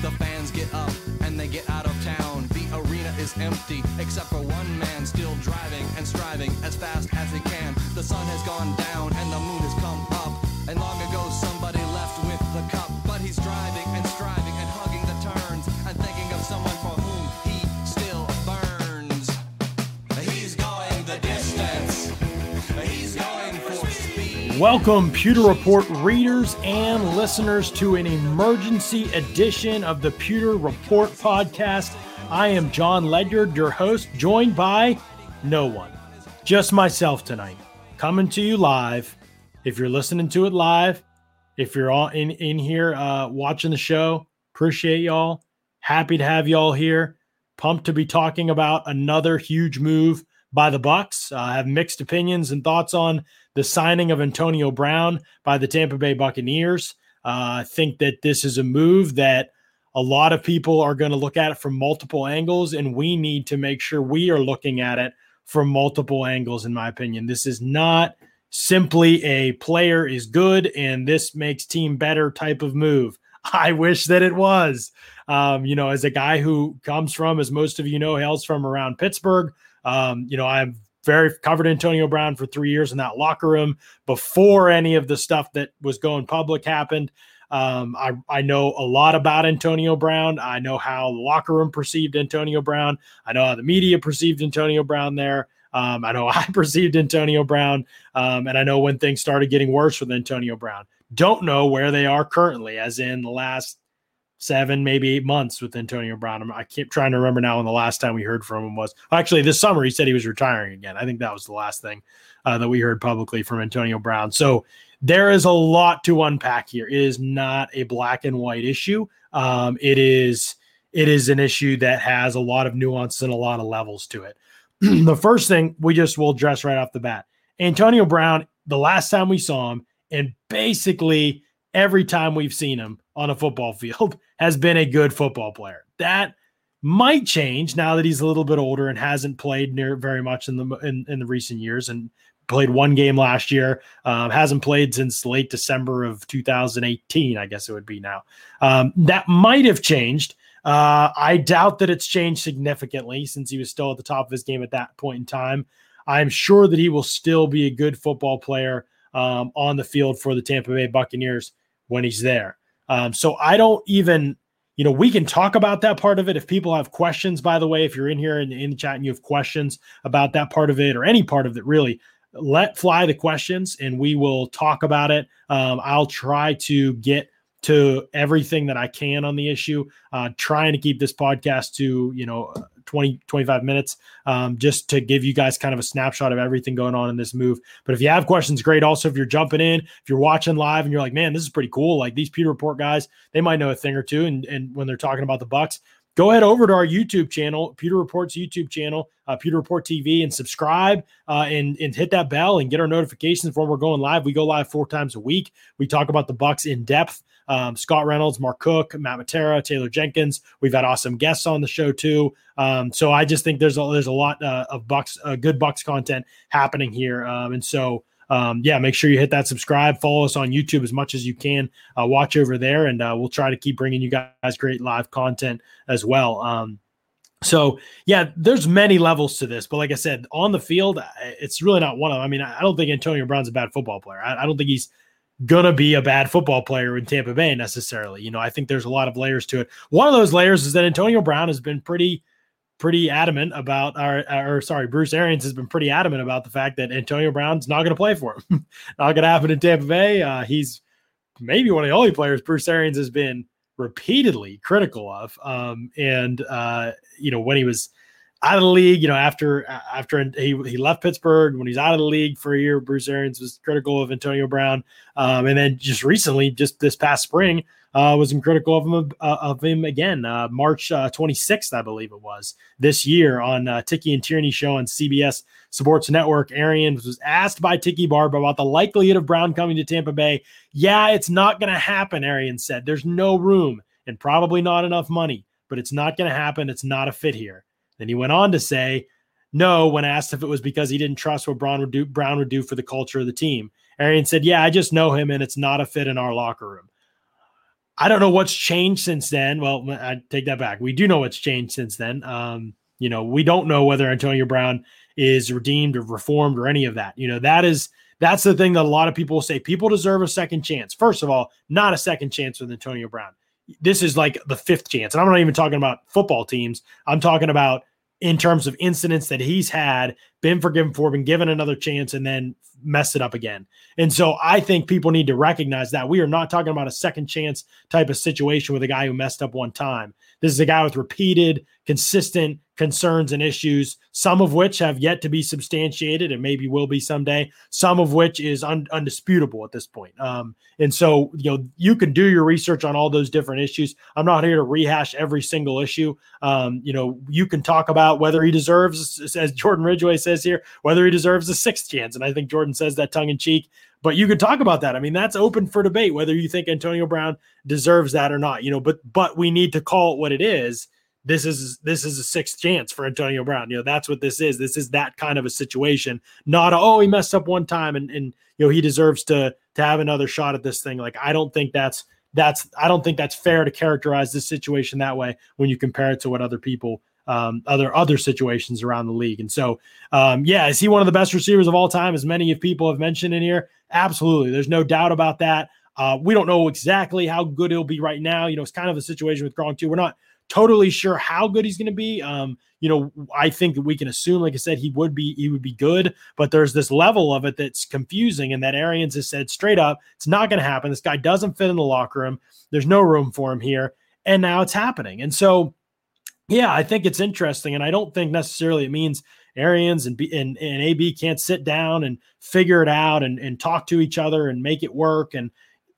The fans get up and they get out of town. The arena is empty except for one man still driving and striving as fast as he can. The sun has gone down and the moon has come up. And long ago somebody left with the cup, but he's driving and striving Welcome, Pewter Report readers and listeners, to an emergency edition of the Pewter Report podcast. I am Jon Ledyard, your host, joined by no one, just myself tonight, coming to you live. If you're listening to it live, if you're all in in here uh, watching the show, appreciate y'all. Happy to have y'all here. Pumped to be talking about another huge move by the Bucs. Uh, I have mixed opinions and thoughts on the signing of Antonio Brown by the Tampa Bay Buccaneers. Uh, I think that this is a move that a lot of people are going to look at it from multiple angles, and we need to make sure we are looking at it from multiple angles, in my opinion. This is not simply a player is good and this makes team better type of move. I wish that it was. Um, you know, as a guy who comes from, as most of you know, hails from around Pittsburgh, um, you know, I've very covered Antonio Brown for three years in that locker room before any of the stuff that was going public happened. Um, I, I know a lot about Antonio Brown. I know how the locker room perceived Antonio Brown. I know how the media perceived Antonio Brown there. Um, I know I perceived Antonio Brown, um, and I know when things started getting worse with Antonio Brown. Don't know where they are currently, as in the last seven, maybe eight months with Antonio Brown. I keep trying to remember now when the last time we heard from him was actually this summer. He said he was retiring again. I think that was the last thing uh, that we heard publicly from Antonio Brown. So there is a lot to unpack here. It is not a black and white issue. Um, it is it is an issue that has a lot of nuance and a lot of levels to it. the first thing we just will address right off the bat Antonio Brown, the last time we saw him, and basically every time we've seen him on a football field, has been a good football player. That might change now that he's a little bit older and hasn't played near very much in the in, in the recent years and played one game last year um, hasn't played since late december of 2018 i guess it would be now um, that might have changed uh, I doubt that it's changed significantly since he was still at the top of his game at that point in time. I'm sure that he will still be a good football player um, on the field for the Tampa Bay Buccaneers when he's there. Um, so I don't even, you know, we can talk about that part of it. If people have questions, by the way, if you're in here in, in the chat and you have questions about that part of it or any part of it, really, let fly the questions and we will talk about it. Um, I'll try to get to everything that I can on the issue, uh, trying to keep this podcast to, you know, 20, 25 minutes, um, just to give you guys kind of a snapshot of everything going on in this move. But if you have questions, great. Also, if you're jumping in, if you're watching live and you're like, man, this is pretty cool. Like these Pewter Report guys, they might know a thing or two. And, and when they're talking about the Bucs, go ahead over to our YouTube channel, Pewter Report's YouTube channel, uh, Pewter Report TV, and subscribe uh, and and hit that bell and get our notifications when we're going live. We go live four times a week. We talk about the Bucs in depth um, Scott Reynolds, Mark Cook, Matt Matera, Taylor Jenkins. We've had awesome guests on the show too. Um, so I just think there's a, there's a lot uh, of Bucs, uh, good Bucs content happening here, um, and so. Um, yeah, make sure you hit that subscribe. Follow us on YouTube as much as you can. Uh, watch over there, and uh, we'll try to keep bringing you guys great live content as well. Um, so yeah, there's many levels to this, but like I said, on the field, it's really not one of them. I mean, I don't think Antonio Brown's a bad football player. I, I don't think he's gonna be a bad football player in Tampa Bay necessarily. You know, I think there's a lot of layers to it. One of those layers is that Antonio Brown has been pretty pretty adamant about our or sorry, Bruce Arians has been pretty adamant about the fact that Antonio Brown's not gonna play for him. not gonna happen in Tampa Bay. Uh, he's maybe one of the only players Bruce Arians has been repeatedly critical of. Um, and uh, you know, when he was out of the league, you know, after after he, he left Pittsburgh, when he's out of the league for a year, Bruce Arians was critical of Antonio Brown, um, and then just recently, just this past spring, uh, was critical of him uh, of him again. Uh, March 26th, uh, I believe it was this year on uh, Tiki and Tierney show on CBS Sports Network. Arians was asked by Tiki Barb about the likelihood of Brown coming to Tampa Bay. Yeah, it's not going to happen. Arians said there's no room and probably not enough money, but it's not going to happen. It's not a fit here. Then he went on to say, no, when asked if it was because he didn't trust what Brown would do, Brown would do for the culture of the team. Arian said, Yeah, I just know him and it's not a fit in our locker room. I don't know what's changed since then. Well, I take that back. We do know what's changed since then. Um, you know, we don't know whether Antonio Brown is redeemed or reformed or any of that. You know, that is that's the thing that a lot of people say. People deserve a second chance. First of all, not a second chance with Antonio Brown. This is like the fifth chance. And I'm not even talking about football teams. I'm talking about in terms of incidents that he's had, been forgiven for, been given another chance, and then messed it up again. And so I think people need to recognize that we are not talking about a second chance type of situation with a guy who messed up one time. This is a guy with repeated, consistent concerns and issues, some of which have yet to be substantiated and maybe will be someday, some of which is un- undisputable at this point. Um, and so, you know, you can do your research on all those different issues. I'm not here to rehash every single issue. Um, you know, you can talk about whether he deserves, as Jordan Ridgway says here, whether he deserves a sixth chance. And I think Jordan says that tongue in cheek. But you could talk about that. I mean, that's open for debate whether you think Antonio Brown deserves that or not. You know, but but we need to call it what it is. This is this is a sixth chance for Antonio Brown. You know, that's what this is. This is that kind of a situation. Not a, oh, he messed up one time and and you know he deserves to to have another shot at this thing. Like I don't think that's that's I don't think that's fair to characterize this situation that way when you compare it to what other people um, other other situations around the league. And so, um, yeah, is he one of the best receivers of all time? As many of people have mentioned in here, absolutely. There's no doubt about that. Uh, we don't know exactly how good he'll be right now. You know, it's kind of a situation with Gronk too. We're not totally sure how good he's going to be. Um, you know, I think that we can assume, like I said, he would be he would be good, but there's this level of it that's confusing, and that Arians has said straight up, it's not going to happen. This guy doesn't fit in the locker room. There's no room for him here, and now it's happening. And so yeah, I think it's interesting, and I don't think necessarily it means Arians and B, and, and AB can't sit down and figure it out and, and talk to each other and make it work. And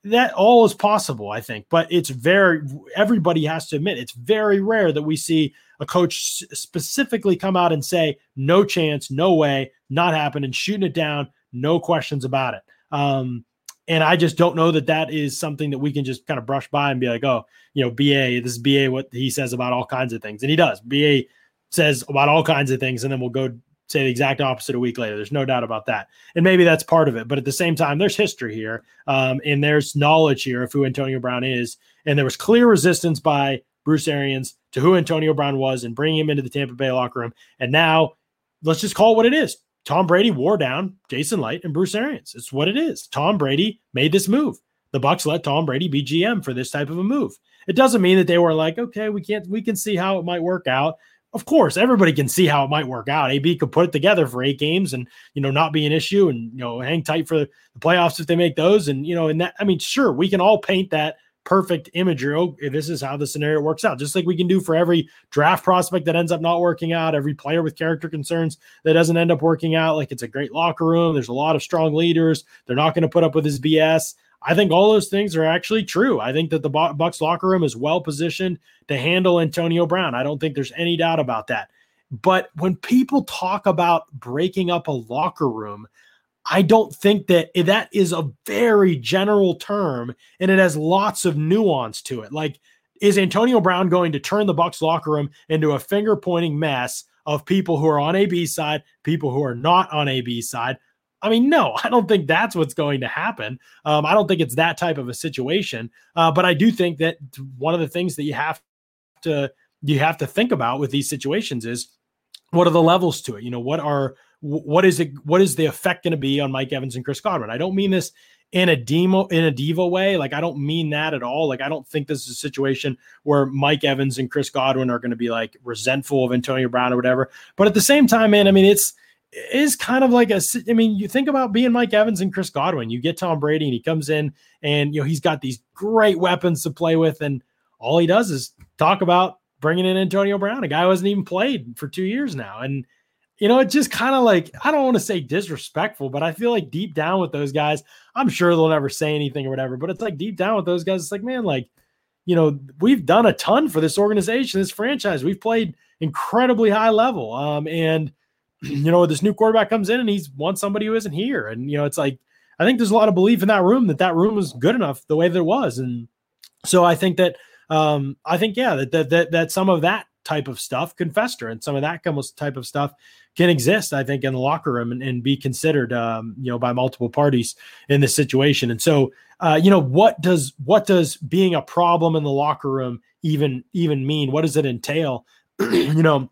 that all is possible, I think. But it's very everybody has to admit it's very rare that we see a coach specifically come out and say no chance, no way, not happening, shooting it down, no questions about it. Um, and I just don't know that that is something that we can just kind of brush by and be like, oh, you know, BA, this is BA, what he says about all kinds of things. And he does. BA says about all kinds of things. And then we'll go say the exact opposite a week later. There's no doubt about that. And maybe that's part of it. But at the same time, there's history here um, and there's knowledge here of who Antonio Brown is. And there was clear resistance by Bruce Arians to who Antonio Brown was and bringing him into the Tampa Bay locker room. And now let's just call it what it is. Tom Brady wore down Jason Licht and Bruce Arians. It's what it is. Tom Brady made this move. The Bucs let Tom Brady be GM for this type of a move. It doesn't mean that they were like, okay, we can't, we can see how it might work out. Of course, everybody can see how it might work out. AB could put it together for eight games and you know not be an issue and you know hang tight for the playoffs if they make those. And you know, and that I mean, sure, we can all paint that perfect imagery. Oh, this is how the scenario works out. Just like we can do for every draft prospect that ends up not working out, every player with character concerns that doesn't end up working out. Like it's a great locker room. There's a lot of strong leaders. They're not going to put up with his BS. I think all those things are actually true. I think that the Bucs locker room is well positioned to handle Antonio Brown. I don't think there's any doubt about that. But when people talk about breaking up a locker room, I don't think that that is a very general term and it has lots of nuance to it. Like, is Antonio Brown going to turn the Bucs locker room into a finger pointing mess of people who are on AB side, people who are not on AB side? I mean, no, I don't think that's what's going to happen. Um, I don't think it's that type of a situation. Uh, but I do think that one of the things that you have to you have to think about with these situations is what are the levels to it? You know, what are what is it what is the effect going to be on Mike Evans and Chris Godwin? I don't mean this in a demo in a diva way. Like I don't mean that at all. Like I don't think this is a situation where Mike Evans and Chris Godwin are going to be like resentful of Antonio Brown or whatever. But at the same time, man, I mean it's it is kind of like a I mean, you think about being Mike Evans and Chris Godwin. You get Tom Brady and he comes in and you know he's got these great weapons to play with and all he does is talk about bringing in Antonio Brown, a guy who hasn't even played for 2 years now. And you know, it's just kind of like I don't want to say disrespectful, but I feel like deep down with those guys, I'm sure they'll never say anything or whatever. But it's like deep down with those guys, it's like, man, like, you know, we've done a ton for this organization, this franchise. We've played incredibly high level. Um, and you know, this new quarterback comes in and he's wants somebody who isn't here. And you know, it's like I think there's a lot of belief in that room that that room was good enough the way that it was. And so I think that um, I think yeah that that that, that some of that type of stuff can fester and some of that type of stuff can exist, I think, in the locker room and, and be considered, um, you know, by multiple parties in this situation. And so uh, you know, what does what does being a problem in the locker room even even mean? What does it entail? you know,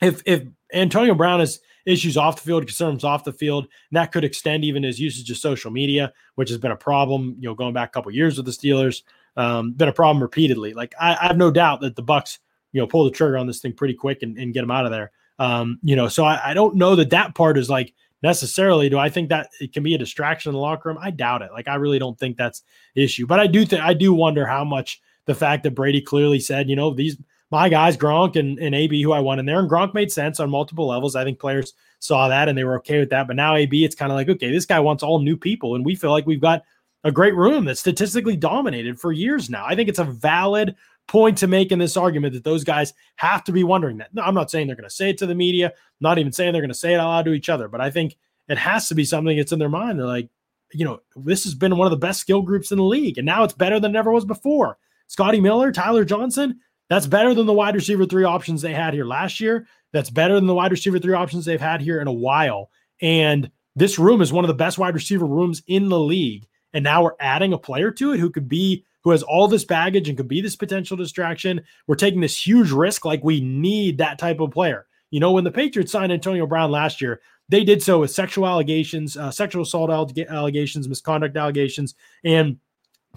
if if Antonio Brown has issues off the field, concerns off the field, and that could extend even his usage of social media, which has been a problem, you know, going back a couple years with the Steelers, um, been a problem repeatedly. Like I, I, have no doubt that the Bucs, you know, pull the trigger on this thing pretty quick and, and get him out of there. Um, you know, so I, I don't know that that part is like necessarily. Do I think that it can be a distraction in the locker room? I doubt it. Like I really don't think that's the issue. But I do think I do wonder how much the fact that Brady clearly said, you know, these my guys, Gronk and, and AB, who I want in there, and Gronk made sense on multiple levels. I think players saw that and they were okay with that. But now AB, it's kind of like, okay, this guy wants all new people, and we feel like we've got a great room that's statistically dominated for years now. I think it's a valid point to make in this argument that those guys have to be wondering that. No, I'm not saying they're going to say it to the media, not even saying they're going to say it out to each other, but I think it has to be something that's in their mind. They're like, you know, this has been one of the best skill groups in the league, and now it's better than it ever was before. Scotty Miller, Tyler Johnson, that's better than the wide receiver three options they had here last year. That's better than the wide receiver three options they've had here in a while. And this room is one of the best wide receiver rooms in the league. And now we're adding a player to it who could be who has all this baggage and could be this potential distraction. We're taking this huge risk, like we need that type of player. You know, when the Patriots signed Antonio Brown last year, they did so with sexual allegations, uh, sexual assault allegations, misconduct allegations, and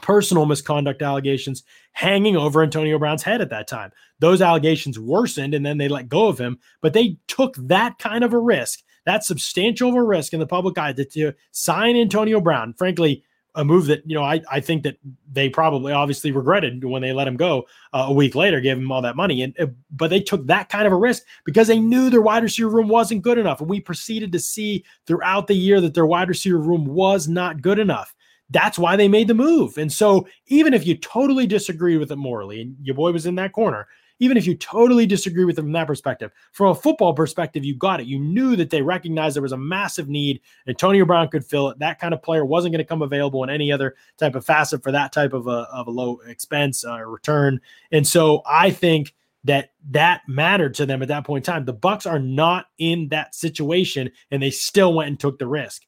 personal misconduct allegations hanging over Antonio Brown's head at that time. Those allegations worsened and then they let go of him, but they took that kind of a risk, that substantial of a risk in the public eye to, to sign Antonio Brown. Frankly, a move that you know I, I think that they probably obviously regretted when they let him go uh, a week later, gave him all that money, and uh, but they took that kind of a risk because they knew their wide receiver room wasn't good enough, and we proceeded to see throughout the year that their wide receiver room was not good enough. That's why they made the move, and so even if you totally disagree with it morally, and your boy was in that corner, even if you totally disagree with them from that perspective, from a football perspective, you got it. You knew that they recognized there was a massive need. And Antonio Brown could fill it. That kind of player wasn't going to come available in any other type of facet for that type of a, of a low expense uh, return. And so I think that that mattered to them at that point in time. The Bucs are not in that situation, and they still went and took the risk.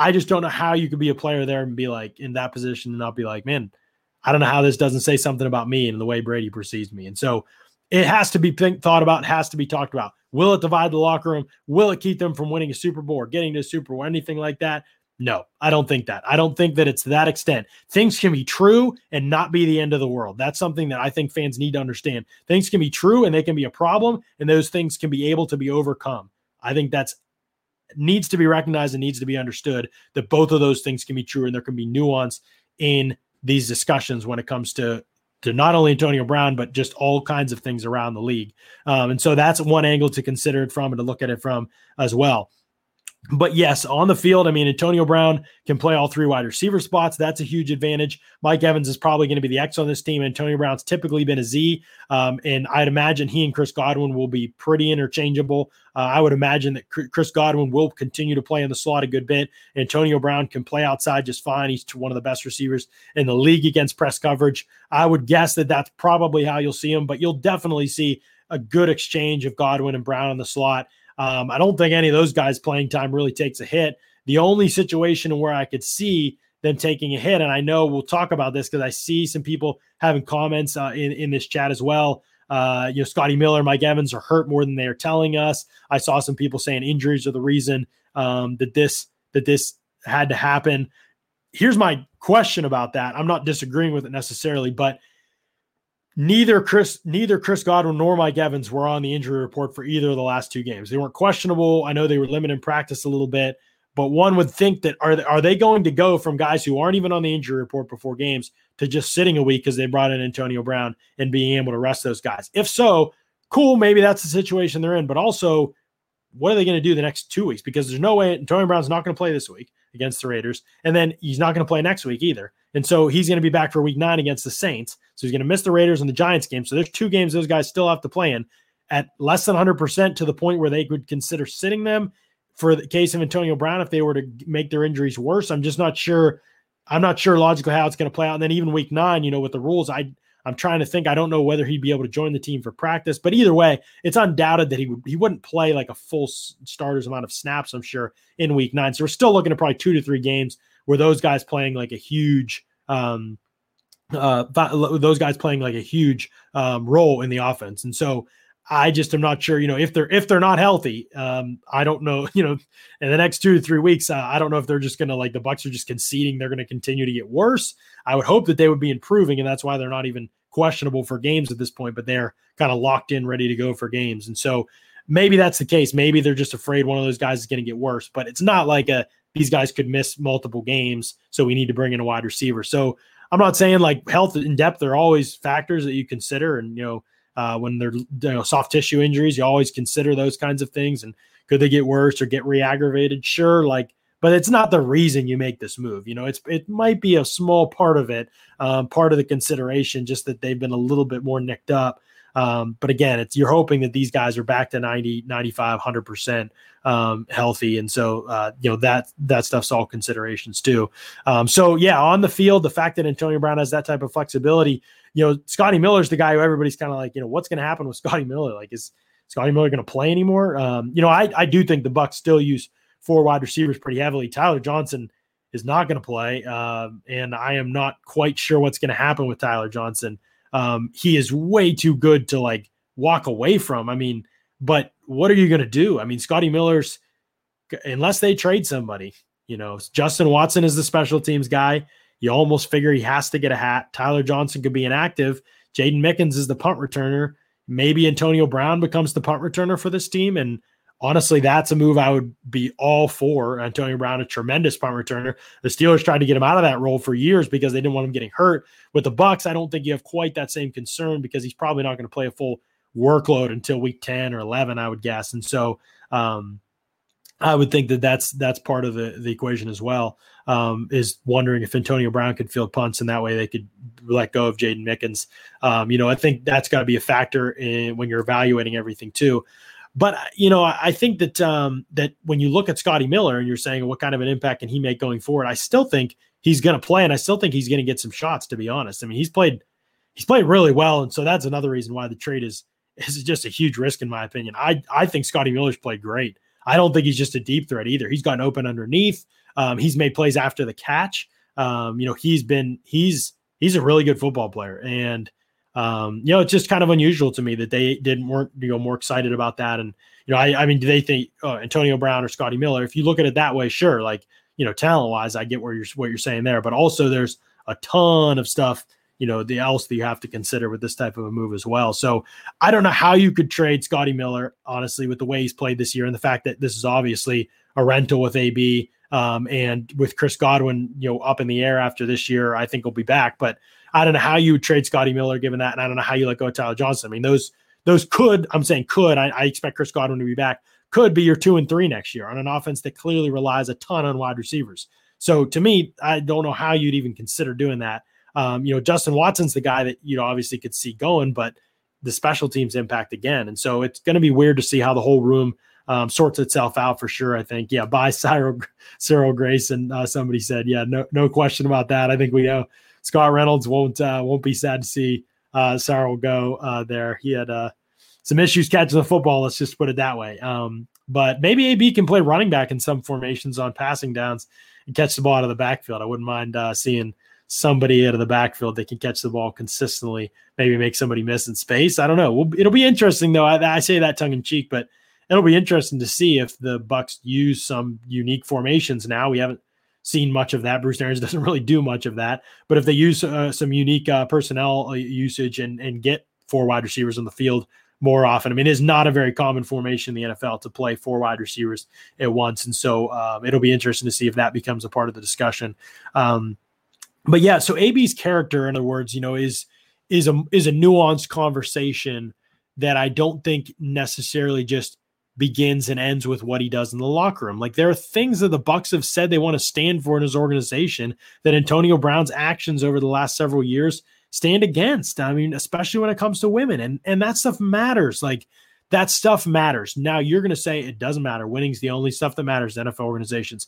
I just don't know how you could be a player there and be like in that position and not be like, man, I don't know how this doesn't say something about me and the way Brady perceives me. And so it has to be think, thought about, has to be talked about. Will it divide the locker room? Will it keep them from winning a Super Bowl or getting to a Super Bowl, anything like that? No, I don't think that. I don't think that it's that extent. Things can be true and not be the end of the world. That's something that I think fans need to understand. Things can be true and they can be a problem, and those things can be able to be overcome. I think that's needs to be recognized and needs to be understood that both of those things can be true and there can be nuance in these discussions when it comes to to not only Antonio Brown, but just all kinds of things around the league. Um, and so that's one angle to consider it from and to look at it from as well. But yes, on the field, I mean, Antonio Brown can play all three wide receiver spots. That's a huge advantage. Mike Evans is probably going to be the X on this team. Antonio Brown's typically been a Z. Um, and I'd imagine he and Chris Godwin will be pretty interchangeable. Uh, I would imagine that Chris Godwin will continue to play in the slot a good bit. Antonio Brown can play outside just fine. He's one of the best receivers in the league against press coverage. I would guess that that's probably how you'll see him, but you'll definitely see a good exchange of Godwin and Brown in the slot. Um, I don't think any of those guys' playing time really takes a hit. The only situation where I could see them taking a hit, and I know we'll talk about this because I see some people having comments uh, in in this chat as well. Uh, you know, Scotty Miller, Mike Evans are hurt more than they are telling us. I saw some people saying injuries are the reason um, that this that this had to happen. Here's my question about that. I'm not disagreeing with it necessarily, but neither Chris neither Chris Godwin nor Mike Evans were on the injury report for either of the last two games. They weren't questionable. I know they were limited in practice a little bit, but one would think that are they, are they going to go from guys who aren't even on the injury report before games to just sitting a week because they brought in Antonio Brown and being able to rest those guys? If so, cool, maybe that's the situation they're in. But also, what are they going to do the next two weeks? Because there's no way Antonio Brown's not going to play this week against the Raiders, and then he's not going to play next week either. And so he's going to be back for week nine against the Saints. So he's going to miss the Raiders and the Giants game. So there's two games those guys still have to play in at less than 100% to the point where they could consider sitting them for the case of Antonio Brown if they were to make their injuries worse. I'm just not sure. I'm not sure logically how it's going to play out. And then even week nine, you know, with the rules, I I'm trying to think. I don't know whether he'd be able to join the team for practice, but either way, it's undoubted that he would he wouldn't play like a full starters amount of snaps. I'm sure in week nine. So we're still looking at probably two to three games where those guys playing like a huge um, uh, those guys playing like a huge um, role in the offense. And so I just am not sure, you know, if they're if they're not healthy, um, I don't know, you know, in the next two to three weeks, uh, I don't know if they're just gonna like the Bucs are just conceding they're gonna continue to get worse. I would hope that they would be improving, and that's why they're not even questionable for games at this point, but they're kind of locked in, ready to go for games. And so maybe that's the case. Maybe they're just afraid one of those guys is going to get worse, but it's not like a these guys could miss multiple games, so we need to bring in a wide receiver. So I'm not saying like health and depth are always factors that you consider, and you know uh, when they're you know, soft tissue injuries, you always consider those kinds of things. And could they get worse or get re-aggravated? Sure, like, but it's not the reason you make this move. You know, it's it might be a small part of it, um, part of the consideration, just that they've been a little bit more nicked up. Um, but again, it's you're hoping that these guys are back to 90, 95, 100% um, healthy. And so, uh, you know, that that stuff's all considerations too. Um, so, yeah, on the field, the fact that Antonio Brown has that type of flexibility, you know, Scotty Miller's the guy who everybody's kind of like, you know, what's going to happen with Scotty Miller? Like, is Scotty Miller going to play anymore? Um, you know, I, I do think the Bucs still use four wide receivers pretty heavily. Tyler Johnson is not going to play, um, and I am not quite sure what's going to happen with Tyler Johnson. Um, he is way too good to like walk away from. I mean, but what are you going to do? I mean, Scotty Miller's unless they trade somebody, you know, Justin Watson is the special teams guy. You almost figure he has to get a hat. Tyler Johnson could be inactive. Jaydon Mickens is the punt returner. Maybe Antonio Brown becomes the punt returner for this team. And honestly, that's a move I would be all for. Antonio Brown, a tremendous punt returner. The Steelers tried to get him out of that role for years because they didn't want him getting hurt. With the Bucs, I don't think you have quite that same concern because he's probably not going to play a full workload until week 10 or 11, I would guess. And so, um, I would think that that's that's part of the, the equation as well. Um, is wondering if Antonio Brown could field punts and that way they could let go of Jaydon Mickens. Um, you know, I think that's got to be a factor in when you're evaluating everything too. But you know, I think that um, that when you look at Scotty Miller and you're saying what kind of an impact can he make going forward, I still think he's going to play, and I still think he's going to get some shots. To be honest, I mean, he's played he's played really well, and so that's another reason why the trade is is just a huge risk in my opinion. I I think Scotty Miller's played great. I don't think he's just a deep threat either. He's gotten open underneath. Um, he's made plays after the catch. Um, you know, he's been he's he's a really good football player, and um, you know, it's just kind of unusual to me that they didn't weren't you know more excited about that. And you know, I, I mean, do they think oh, Antonio Brown or Scotty Miller? If you look at it that way, sure. Like you know, talent wise, I get where you're what you're saying there, but also there's a ton of stuff you know the else that you have to consider with this type of a move as well. So I don't know how you could trade Scotty Miller honestly with the way he's played this year and the fact that this is obviously a rental with AB um, and with Chris Godwin, you know, up in the air after this year, I think he'll be back. But I don't know how you trade Scotty Miller given that, and I don't know how you let go of Tyler Johnson. I mean, those those could, I'm saying could, I, I expect Chris Godwin to be back, could be your two and three next year on an offense that clearly relies a ton on wide receivers. So to me, I don't know how you'd even consider doing that. Um, you know, Justin Watson's the guy that you know obviously could see going, but the special teams impact again, and so it's going to be weird to see how the whole room um, sorts itself out for sure. I think, yeah, by Cyril Cyril Grayson. Uh, somebody said, yeah, no no question about that. I think we know Scott Reynolds won't uh, won't be sad to see uh, Cyril go uh, there. He had uh, some issues catching the football. Let's just put it that way. Um, but maybe AB can play running back in some formations on passing downs and catch the ball out of the backfield. I wouldn't mind uh, seeing somebody out of the backfield that can catch the ball consistently, maybe make somebody miss in space. I don't know. it'll be interesting though. I, I say that tongue in cheek, but it'll be interesting to see if the Bucs use some unique formations. Now we haven't seen much of that. Bruce Arians doesn't really do much of that, but if they use uh, some unique uh, personnel uh, usage and and get four wide receivers on the field more often. I mean, it is not a very common formation in the NFL to play four wide receivers at once, and so um, it'll be interesting to see if that becomes a part of the discussion. Um, but yeah, so AB's character, in other words, you know, is is a is a nuanced conversation that I don't think necessarily just begins and ends with what he does in the locker room. Like there are things that the Bucs have said they want to stand for in his organization that Antonio Brown's actions over the last several years stand against. I mean, especially when it comes to women and and that stuff matters. Like that stuff matters. Now you're going to say it doesn't matter. Winning's the only stuff that matters to NFL organizations.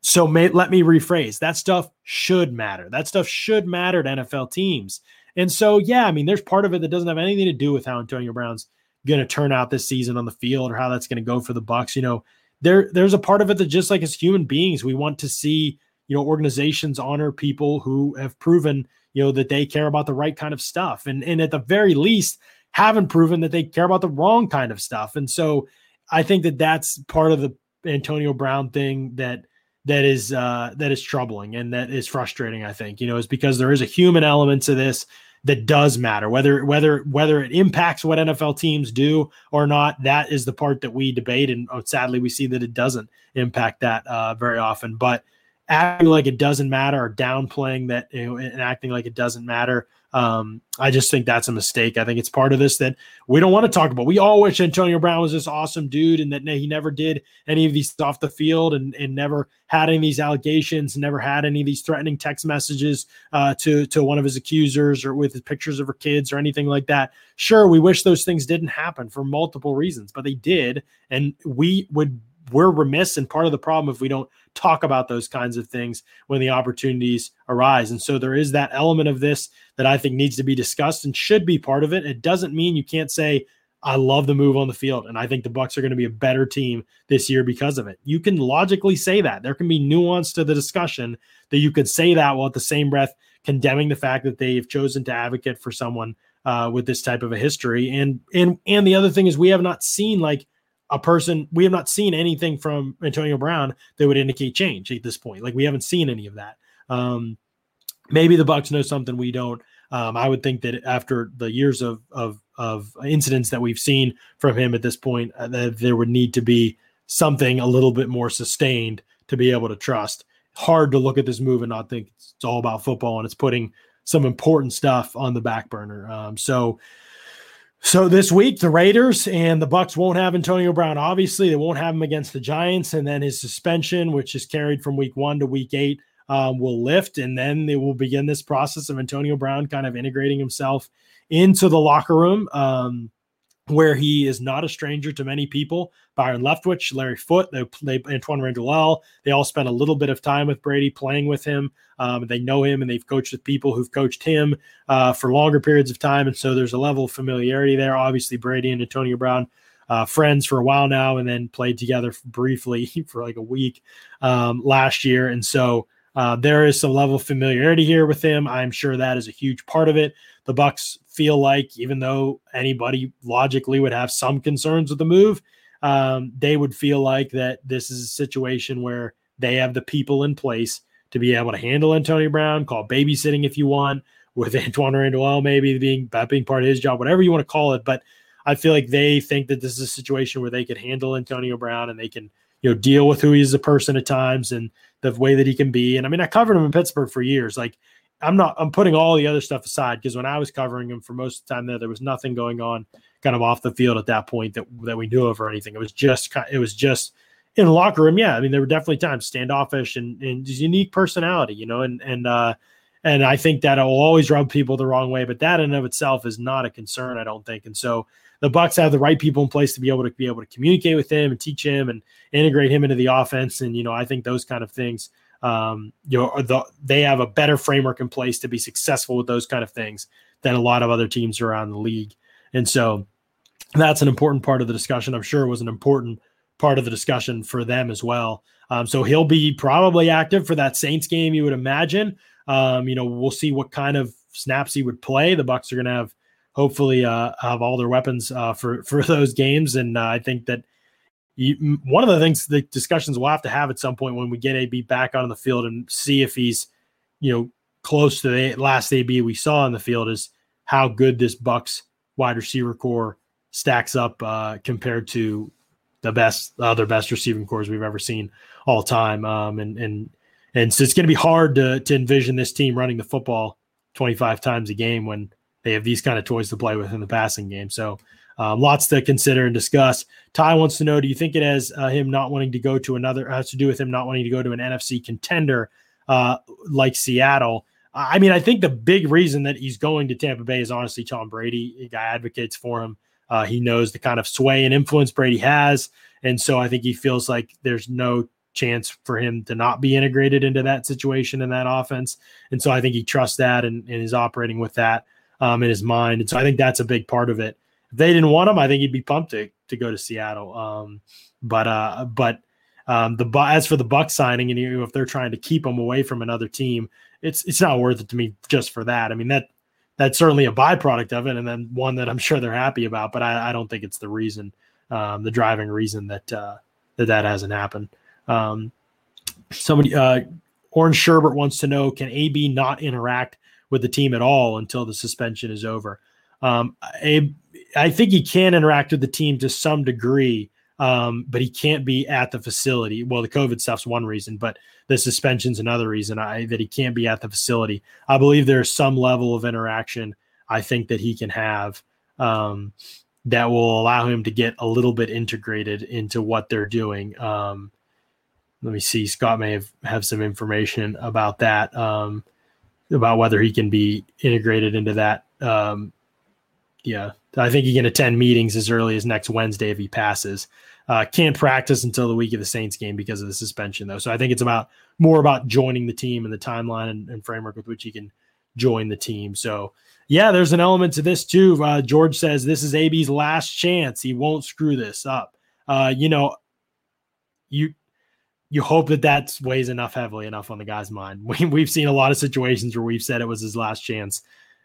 So may, let me rephrase that stuff should matter. That stuff should matter to NFL teams. And so, yeah, I mean, there's part of it that doesn't have anything to do with how Antonio Brown's going to turn out this season on the field or how that's going to go for the Bucs. You know, there there's a part of it that just like as human beings, we want to see you know organizations honor people who have proven you know that they care about the right kind of stuff and and at the very least haven't proven that they care about the wrong kind of stuff and so i think that that's part of the antonio brown thing that that is uh that is troubling and that is frustrating i think you know is because there is a human element to this that does matter. Whether whether whether it impacts what NFL teams do or not that is the part that we debate. And oh, sadly we see that it doesn't impact that uh, very often. But acting like it doesn't matter or downplaying that you know, and acting like it doesn't matter. Um, I just think that's a mistake. I think it's part of this that we don't want to talk about. We all wish Antonio Brown was this awesome dude and that he never did any of these off the field and, and never had any of these allegations, never had any of these threatening text messages uh, to, to one of his accusers or with his pictures of her kids or anything like that. Sure, we wish those things didn't happen for multiple reasons, but they did. And we would we're remiss and part of the problem if we don't talk about those kinds of things when the opportunities arise. And so there is that element of this that I think needs to be discussed and should be part of it. It doesn't mean you can't say, I love the move on the field, and I think the Bucs are going to be a better team this year because of it. You can logically say that. There can be nuance to the discussion that you could say that while at the same breath condemning the fact that they've chosen to advocate for someone uh, with this type of a history. And and and the other thing is we have not seen like a person we have not seen anything from Antonio Brown that would indicate change at this point. Like we haven't seen any of that. Um, maybe the Bucs know something we don't. Um, I would think that after the years of of of incidents that we've seen from him at this point, uh, that there would need to be something a little bit more sustained to be able to trust. Hard to look at this move and not think it's all about football and it's putting some important stuff on the back burner. Um, so so this week, the Raiders and the Bucs won't have Antonio Brown. Obviously, they won't have him against the Giants, and then his suspension, which is carried from week one to week eight, um, will lift, and then they will begin this process of Antonio Brown kind of integrating himself into the locker room. Um, where he is not a stranger to many people. Byron Leftwich, Larry Foote, they, they Antwaan Randle they all spent a little bit of time with Brady playing with him. Um, they know him and they've coached with people who've coached him uh, for longer periods of time. And so there's a level of familiarity there. Obviously, Brady and Antonio Brown, uh, friends for a while now, and then played together briefly for like a week um, last year. And so uh, there is some level of familiarity here with him. I'm sure that is a huge part of it. The Bucs feel like, even though anybody logically would have some concerns with the move, um, they would feel like that this is a situation where they have the people in place to be able to handle Antonio Brown, call babysitting if you want, with Antwaan Randle maybe being that being part of his job, whatever you want to call it. But I feel like they think that this is a situation where they could handle Antonio Brown and they can you know deal with who he is a person at times and the way that he can be. And I mean, I covered him in Pittsburgh for years. Like I'm not I'm putting all the other stuff aside because when I was covering him for most of the time there, there was nothing going on kind of off the field at that point that that we knew of or anything. It was just it was just in the locker room. Yeah, I mean there were definitely times standoffish and and his unique personality, you know, and and uh and I think that it will always rub people the wrong way, but that in of itself is not a concern, I don't think. And so the Bucs have the right people in place to be able to be able to communicate with him and teach him and integrate him into the offense. And you know, I think those kind of things, um, you know, the, they have a better framework in place to be successful with those kind of things than a lot of other teams around the league. And so that's an important part of the discussion. I'm sure was an important part of the discussion for them as well. Um, so he'll be probably active for that Saints game, you would imagine. Um, you know, we'll see what kind of snaps he would play. The Bucs are going to have hopefully uh, have all their weapons uh, for for those games, and uh, I think that you, one of the things the discussions we'll have to have at some point when we get AB back on the field and see if he's you know close to the last AB we saw in the field is how good this Bucs wide receiver corps stacks up uh, compared to the best other best receiving corps we've ever seen all time. Um, and and and so it's going to be hard to to envision this team running the football 25 times a game when they have these kind of toys to play with in the passing game. So um, lots to consider and discuss. Ty wants to know: Do you think it has uh, him not wanting to go to another has to do with him not wanting to go to an NFC contender uh, like Seattle? I mean, I think the big reason that he's going to Tampa Bay is honestly Tom Brady. The guy advocates for him. Uh, he knows the kind of sway and influence Brady has, and so I think he feels like there's no chance for him to not be integrated into that situation in that offense. And so I think he trusts that and, and is operating with that um, in his mind. And so I think that's a big part of it. If they didn't want him, I think he'd be pumped to, to go to Seattle. Um, but uh, but Um, the as for the Buck signing, and you know, if they're trying to keep him away from another team, it's it's not worth it to me just for that. I mean that that's certainly a byproduct of it, and then one that I'm sure they're happy about. But I, I don't think it's the reason, um, the driving reason that uh, that that hasn't happened. Um, somebody, uh, Orange Sherbert wants to know: Can AB not interact with the team at all until the suspension is over? Um, I, I think he can interact with the team to some degree, um, but he can't be at the facility. Well, the COVID stuff's one reason, but the suspension's another reason I, that he can't be at the facility. I believe there's some level of interaction I think that he can have um, that will allow him to get a little bit integrated into what they're doing. Um, let me see. Scott may have, have some information about that, um, about whether he can be integrated into that. Yeah, I think he can attend meetings as early as next Wednesday if he passes. Uh, can't practice until the week of the Saints game because of the suspension, though. So I think it's about more about joining the team and the timeline and, and framework with which he can join the team. So yeah, there's an element to this too. Uh, George says this is AB's last chance. He won't screw this up. Uh, you know, you you hope that that weighs enough heavily enough on the guy's mind. We, we've seen a lot of situations where we've said it was his last chance,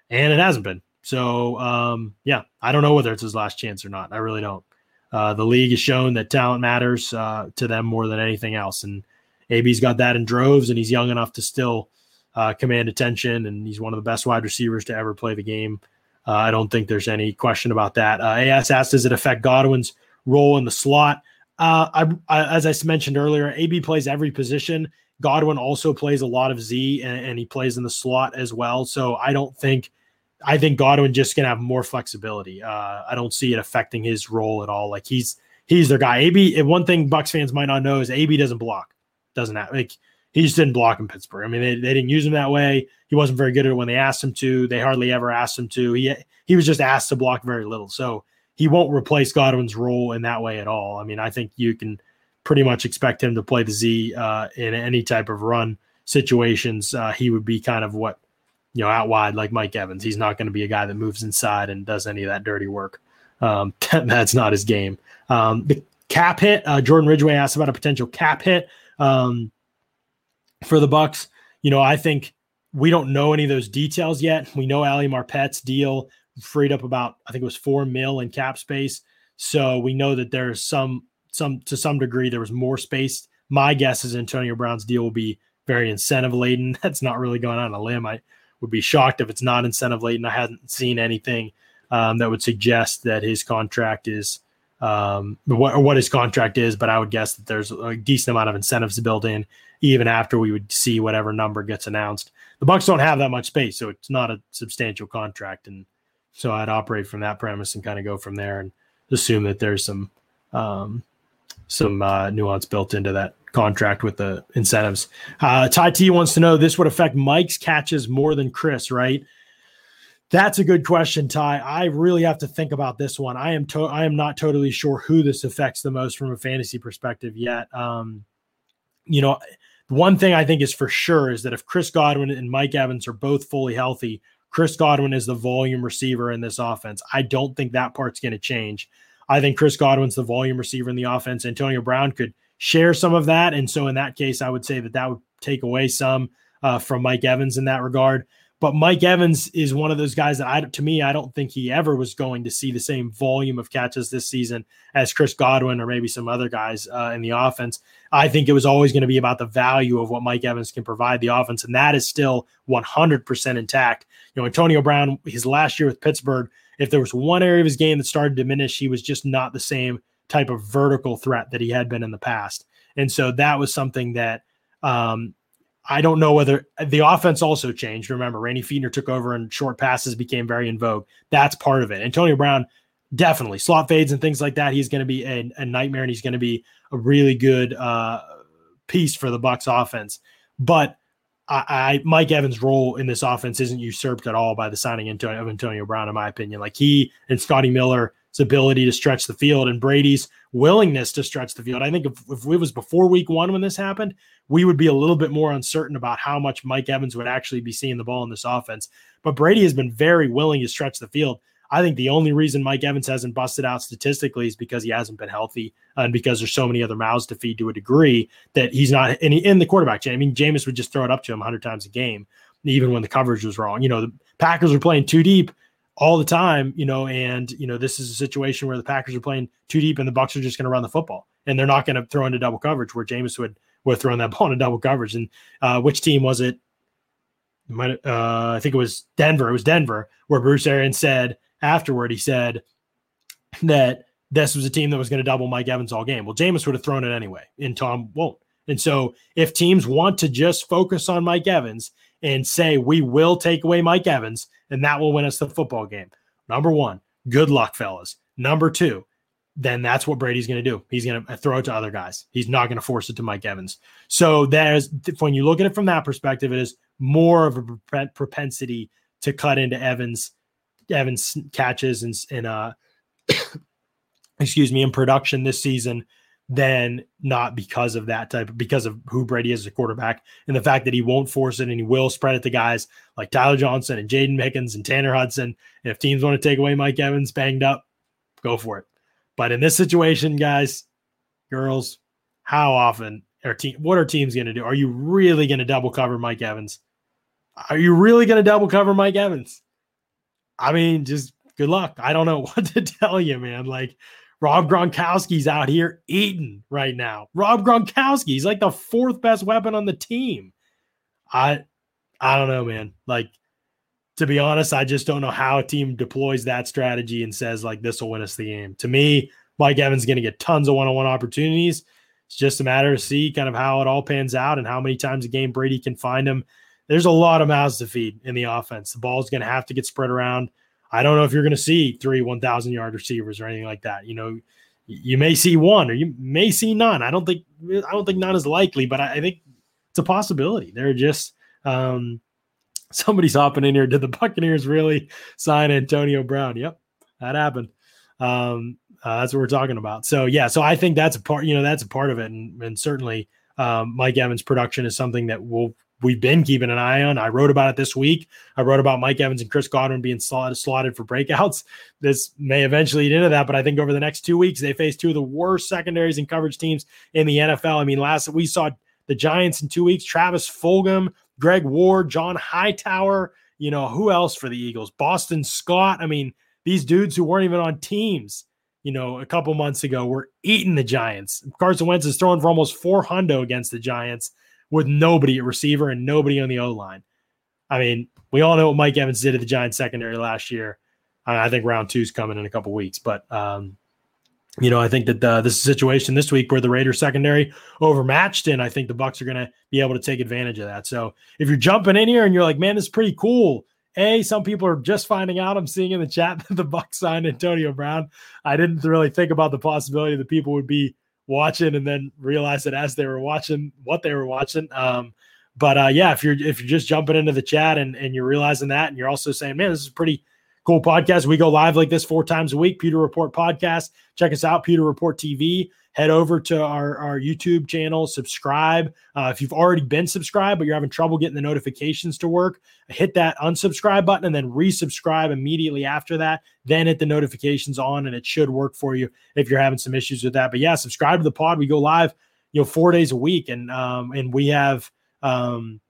and it hasn't been. So um, yeah, I don't know whether it's his last chance or not. I really don't. Uh, the league has shown that talent matters uh, to them more than anything else, and AB's got that in droves, and he's young enough to still uh, command attention, and he's one of the best wide receivers to ever play the game. Uh, I don't think there's any question about that. Uh, AS asked, does it affect Godwin's role in the slot? Uh, I, I, as I mentioned earlier, AB plays every position. Godwin also plays a lot of Z, and, and he plays in the slot as well. So I don't think I think Godwin just gonna have more flexibility. Uh, I don't see it affecting his role at all. Like he's he's their guy. AB. One thing Bucs fans might not know is AB doesn't block. Doesn't have like he just didn't block in Pittsburgh. I mean, they, they didn't use him that way. He wasn't very good at it when they asked him to. They hardly ever asked him to. He he was just asked to block very little. So he won't replace Godwin's role in that way at all. I mean, I think you can pretty much expect him to play the Z uh, in any type of run situations. Uh, he would be kind of what you know, out wide like Mike Evans. He's not going to be a guy that moves inside and does any of that dirty work. Um, that's not his game. Um, the cap hit, uh, Jordan Ridgeway asked about a potential cap hit um, for the Bucs. You know, I think we don't know any of those details yet. We know Ali Marpet's deal freed up about, I think it was four mil in cap space. So we know that there's some, some to some degree, there was more space. My guess is Antonio Brown's deal will be very incentive laden. That's not really going on a limb. I would be shocked if it's not incentive laden. I hadn't seen anything um, that would suggest that his contract is um, what, what his contract is, but I would guess that there's a decent amount of incentives built in even after we would see whatever number gets announced. The Bucs don't have that much space, so it's not a substantial contract, and so I'd operate from that premise and kind of go from there and assume that there's some um, some uh, nuance built into that contract with the incentives. Uh, Ty T wants to know this would affect Mike's catches more than Chris, right? That's a good question, Ty. I really have to think about this one. I am to- I am not totally sure who this affects the most from a fantasy perspective yet. Um, you know, one thing I think is for sure is that if Chris Godwin and Mike Evans are both fully healthy, Chris Godwin is the volume receiver in this offense. I don't think that part's going to change. I think Chris Godwin's the volume receiver in the offense. Antonio Brown could share some of that. And so in that case, I would say that that would take away some uh, from Mike Evans in that regard. But Mike Evans is one of those guys that I, to me, I don't think he ever was going to see the same volume of catches this season as Chris Godwin or maybe some other guys uh, in the offense. I think it was always going to be about the value of what Mike Evans can provide the offense, and that is still 100% intact. You know, Antonio Brown, his last year with Pittsburgh, if there was one area of his game that started to diminish, he was just not the same type of vertical threat that he had been in the past. And so that was something that um, I don't know whether the offense also changed. Remember, Randy Fichtner took over and short passes became very in vogue. That's part of it. Antonio Brown, definitely slot fades and things like that. He's going to be a, a, nightmare and he's going to be a really good uh, piece for the Bucs offense. But I, I, Mike Evans' role in this offense isn't usurped at all by the signing of Antonio Brown, in my opinion. Like he and Scotty Miller ability to stretch the field and Brady's willingness to stretch the field. I think if, if it was before week one when this happened, we would be a little bit more uncertain about how much Mike Evans would actually be seeing the ball in this offense. But Brady has been very willing to stretch the field. I think the only reason Mike Evans hasn't busted out statistically is because he hasn't been healthy uh, and because there's so many other mouths to feed to a degree that he's not in, the quarterback. I mean, Jameis would just throw it up to him 100 times a game, even when the coverage was wrong. You know, the Packers were playing too deep all the time, you know, and, you know, this is a situation where the Packers are playing too deep and the Bucs are just going to run the football and they're not going to throw into double coverage where Jameis would, would throw that ball into double coverage. And uh, which team was it? Might, uh, I think it was Denver. It was Denver where Bruce Arians said, afterward, he said that this was a team that was going to double Mike Evans all game. Well, Jameis would have thrown it anyway, and Tom won't. And so, if teams want to just focus on Mike Evans and say, we will take away Mike Evans, and that will win us the football game. Number one, good luck, fellas. Number two, then that's what Brady's going to do. He's going to throw it to other guys. He's not going to force it to Mike Evans. So there's when you look at it from that perspective, it is more of a propensity to cut into Evans Evans catches and uh excuse me in production this season than not because of that type because of who Brady is as a quarterback and the fact that he won't force it and he will spread it to guys like Tyler Johnson and Jaydon Mickens and Tanner Hudson. And if teams want to take away Mike Evans banged up, go for it. But in this situation, guys, girls, how often are team what are teams going to do? Are you really going to double cover Mike Evans? Are you really going to double cover Mike Evans? I mean, just good luck. I don't know what to tell you, man. Like Rob Gronkowski's out here eating right now. Rob Gronkowski's like the fourth best weapon on the team. I I don't know, man. Like to be honest, I just don't know how a team deploys that strategy and says like this will win us the game. To me, Mike Evans is going to get tons of one-on-one opportunities. It's just a matter of see kind of how it all pans out and how many times a game Brady can find him there's a lot of mouths to feed in the offense. The ball's going to have to get spread around. I don't know if you're going to see three 1,000 yard receivers or anything like that. You know, you may see one or you may see none. I don't think I don't think none is likely, but I, I think it's a possibility. They're just um, somebody's hopping in here. Did the Buccaneers really sign Antonio Brown? Yep, that happened. Um, uh, that's what we're talking about. So yeah, so I think that's a part. You know, that's a part of it, and, and certainly um, Mike Evans' production is something that will we've been keeping an eye on. I wrote about it this week. I wrote about Mike Evans and Chris Godwin being slotted, slotted for breakouts. This may eventually lead into that, but I think over the next two weeks, they face two of the worst secondaries and coverage teams in the NFL. I mean, last we saw the Giants in two weeks, Travis Fulgham, Greg Ward, John Hightower, you know, who else for the Eagles? Boston Scott. I mean, these dudes who weren't even on teams, you know, a couple months ago were eating the Giants. Carson Wentz is throwing for almost 400 against the Giants with nobody at receiver and nobody on the O line. I mean, we all know what Mike Evans did at the Giants secondary last year. I think round two is coming in a couple weeks, but um, you know, I think that uh, this situation this week where the Raiders secondary overmatched, and I think the Bucs are going to be able to take advantage of that. So if you're jumping in here and you're like, "Man, this is pretty cool," a some people are just finding out. I'm seeing in the chat that the Bucs signed Antonio Brown. I didn't really think about the possibility that people would be watching and then realize it as they were watching what they were watching. Um, but uh, yeah, if you're if you're just jumping into the chat and, and you're realizing that, and you're also saying, man, this is a pretty cool podcast. We go live like this four times a week. Pewter Report podcast. Check us out, Pewter Report TV head over to our, our YouTube channel, subscribe. Uh, if you've already been subscribed, but you're having trouble getting the notifications to work, hit that unsubscribe button and then resubscribe immediately after that. Then hit the notifications on, and it should work for you if you're having some issues with that. But yeah, subscribe to the pod. We go live, you know, four days a week, and um, and we have um,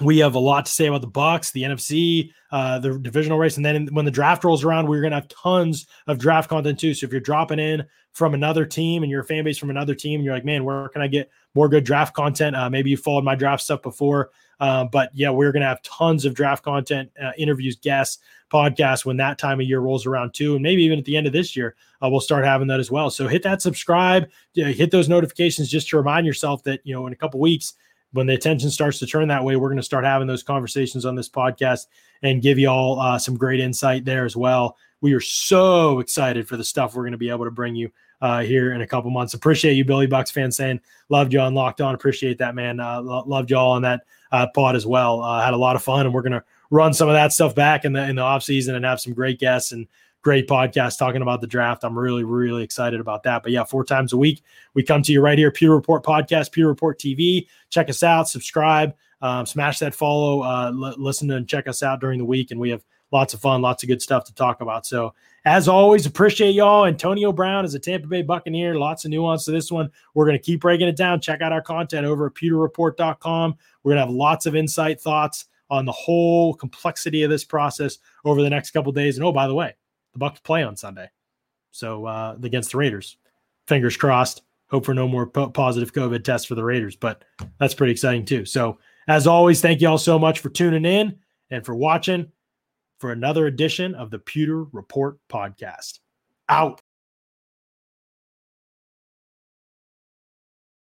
we have a lot to say about the Bucs, the NFC, uh, the divisional race, and then when the draft rolls around, we're going to have tons of draft content too. So if you're dropping in from another team and you're a fan base from another team, and you're like, man, where can I get more good draft content? Uh, maybe you followed my draft stuff before, uh, but yeah, we're going to have tons of draft content, uh, interviews, guests, podcasts when that time of year rolls around too, and maybe even at the end of this year, uh, we'll start having that as well. So hit that subscribe, hit those notifications just to remind yourself that you know in a couple weeks when the attention starts to turn that way, we're going to start having those conversations on this podcast and give you all uh, some great insight there as well. We are so excited for the stuff we're going to be able to bring you uh, here in a couple months. Appreciate you, Billy Bucs fan, saying loved you on Locked On. Appreciate that, man. Uh, lo- loved you all on that uh, pod as well. Uh, had a lot of fun, and we're going to run some of that stuff back in the in the off season and have some great guests and great podcast talking about the draft. I'm really, really excited about that. But yeah, four times a week, we come to you right here, Pewter Report Podcast, Pewter Report TV. Check us out, subscribe, um, smash that follow, uh, l- listen and check us out during the week. And we have lots of fun, lots of good stuff to talk about. So, as always, appreciate y'all. Antonio Brown is a Tampa Bay Buccaneer. Lots of nuance to this one. We're going to keep breaking it down. Check out our content over at pewterreport.com. We're going to have lots of insight, thoughts on the whole complexity of this process over the next couple days. And oh, by the way, the Bucs play on Sunday, so uh, against the Raiders. Fingers crossed. Hope for no more po- positive COVID tests for the Raiders, but that's pretty exciting too. So, as always, thank you all so much for tuning in and for watching for another edition of the Pewter Report podcast. Out.